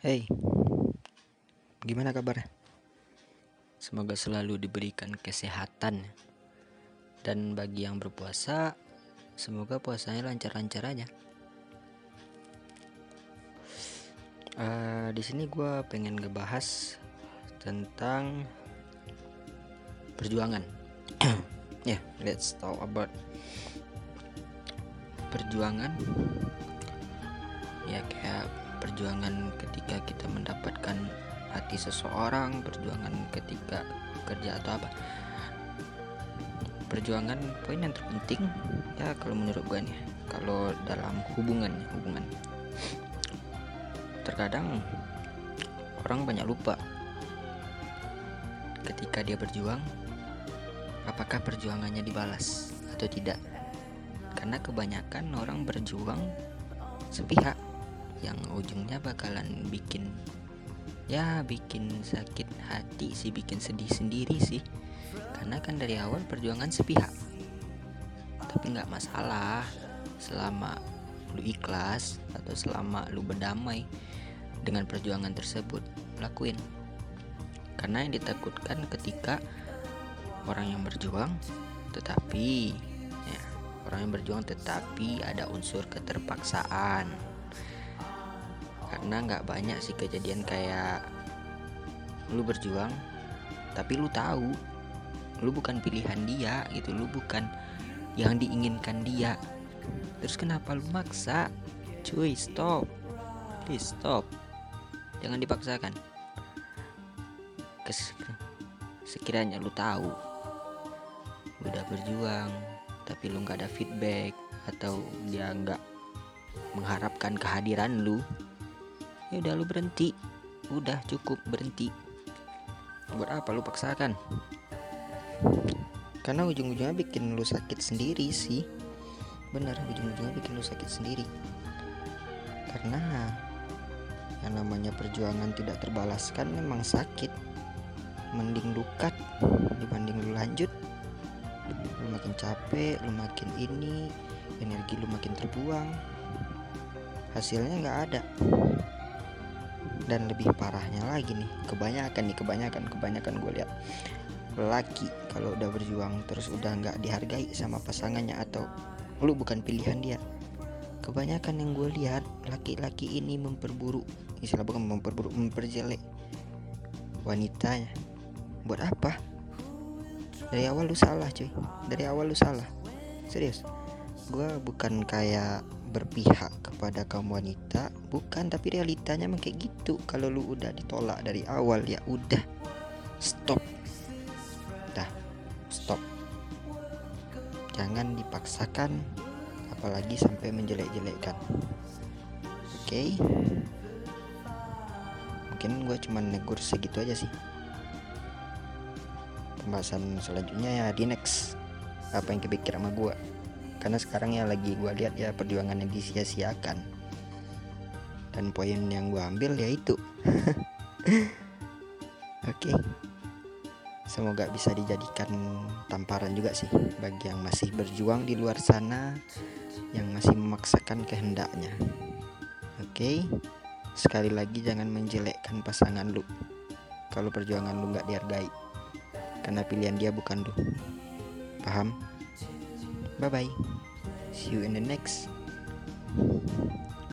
Hey, gimana kabar? Semoga selalu diberikan kesehatan. Dan bagi yang berpuasa, semoga puasanya lancar-lancar aja. Uh, di sini gue pengen ngebahas tentang perjuangan. ya, yeah, let's talk about perjuangan. Ya kayak perjuangan ketika kita mendapatkan hati seseorang perjuangan ketika kerja atau apa. Perjuangan poin yang terpenting ya kalau menurut gue nih kalau dalam hubungan hubungan. Terkadang orang banyak lupa ketika dia berjuang apakah perjuangannya dibalas atau tidak. Karena kebanyakan orang berjuang sepihak yang ujungnya bakalan bikin ya bikin sakit hati sih bikin sedih sendiri sih. Karena kan dari awal perjuangan sepihak. Tapi nggak masalah selama lu ikhlas atau selama lu berdamai dengan perjuangan tersebut lakuin. Karena yang ditakutkan ketika orang yang berjuang tetapi ya orang yang berjuang tetapi ada unsur keterpaksaan karena nggak banyak sih kejadian kayak lu berjuang tapi lu tahu lu bukan pilihan dia gitu lu bukan yang diinginkan dia. Terus kenapa lu maksa? Cuy stop. Please stop. Jangan dipaksakan. Kes sekiranya lu tahu udah berjuang tapi lu nggak ada feedback atau dia nggak mengharapkan kehadiran lu ya udah lu berhenti. Udah cukup berhenti. Buat apa lu paksakan? Karena ujung-ujungnya bikin lu sakit sendiri sih. Bener ujung-ujungnya bikin lu sakit sendiri. Karena yang namanya perjuangan tidak terbalaskan memang sakit. Mending lukat dibanding lu lanjut. Lu makin capek lu makin ini energi lu makin terbuang. Hasilnya nggak ada dan lebih parahnya lagi nih kebanyakan nih kebanyakan kebanyakan gue lihat laki kalau udah berjuang terus udah nggak dihargai sama pasangannya atau lu bukan pilihan dia. Kebanyakan yang gue lihat laki-laki ini memperburuk istilah bukan memperburuk memperjelek wanitanya. Buat apa? Dari awal lu salah cuy. Dari awal lu salah. Serius gue bukan kayak berpihak kepada kaum wanita bukan tapi realitanya emang kayak gitu. Kalau lu udah ditolak dari awal ya udah stop. Dah stop. Jangan dipaksakan apalagi sampai menjelek-jelekkan. Oke? Okay? mungkin gue cuman negur segitu aja sih. Pembahasan selanjutnya ya di next. Apa yang kepikir sama gue karena sekarang ya lagi gue lihat ya perjuangan yang disia-siakan. Dan poin yang gue ambil yaitu oke. Okay. semoga bisa dijadikan tamparan juga sih bagi yang masih berjuang di luar sana yang masih memaksakan kehendaknya. Oke. Okay? sekali lagi jangan menjelekkan pasangan lu. Kalau perjuangan lu nggak dihargai. Karena pilihan dia bukan lu. Paham Bye bye. See you in the next.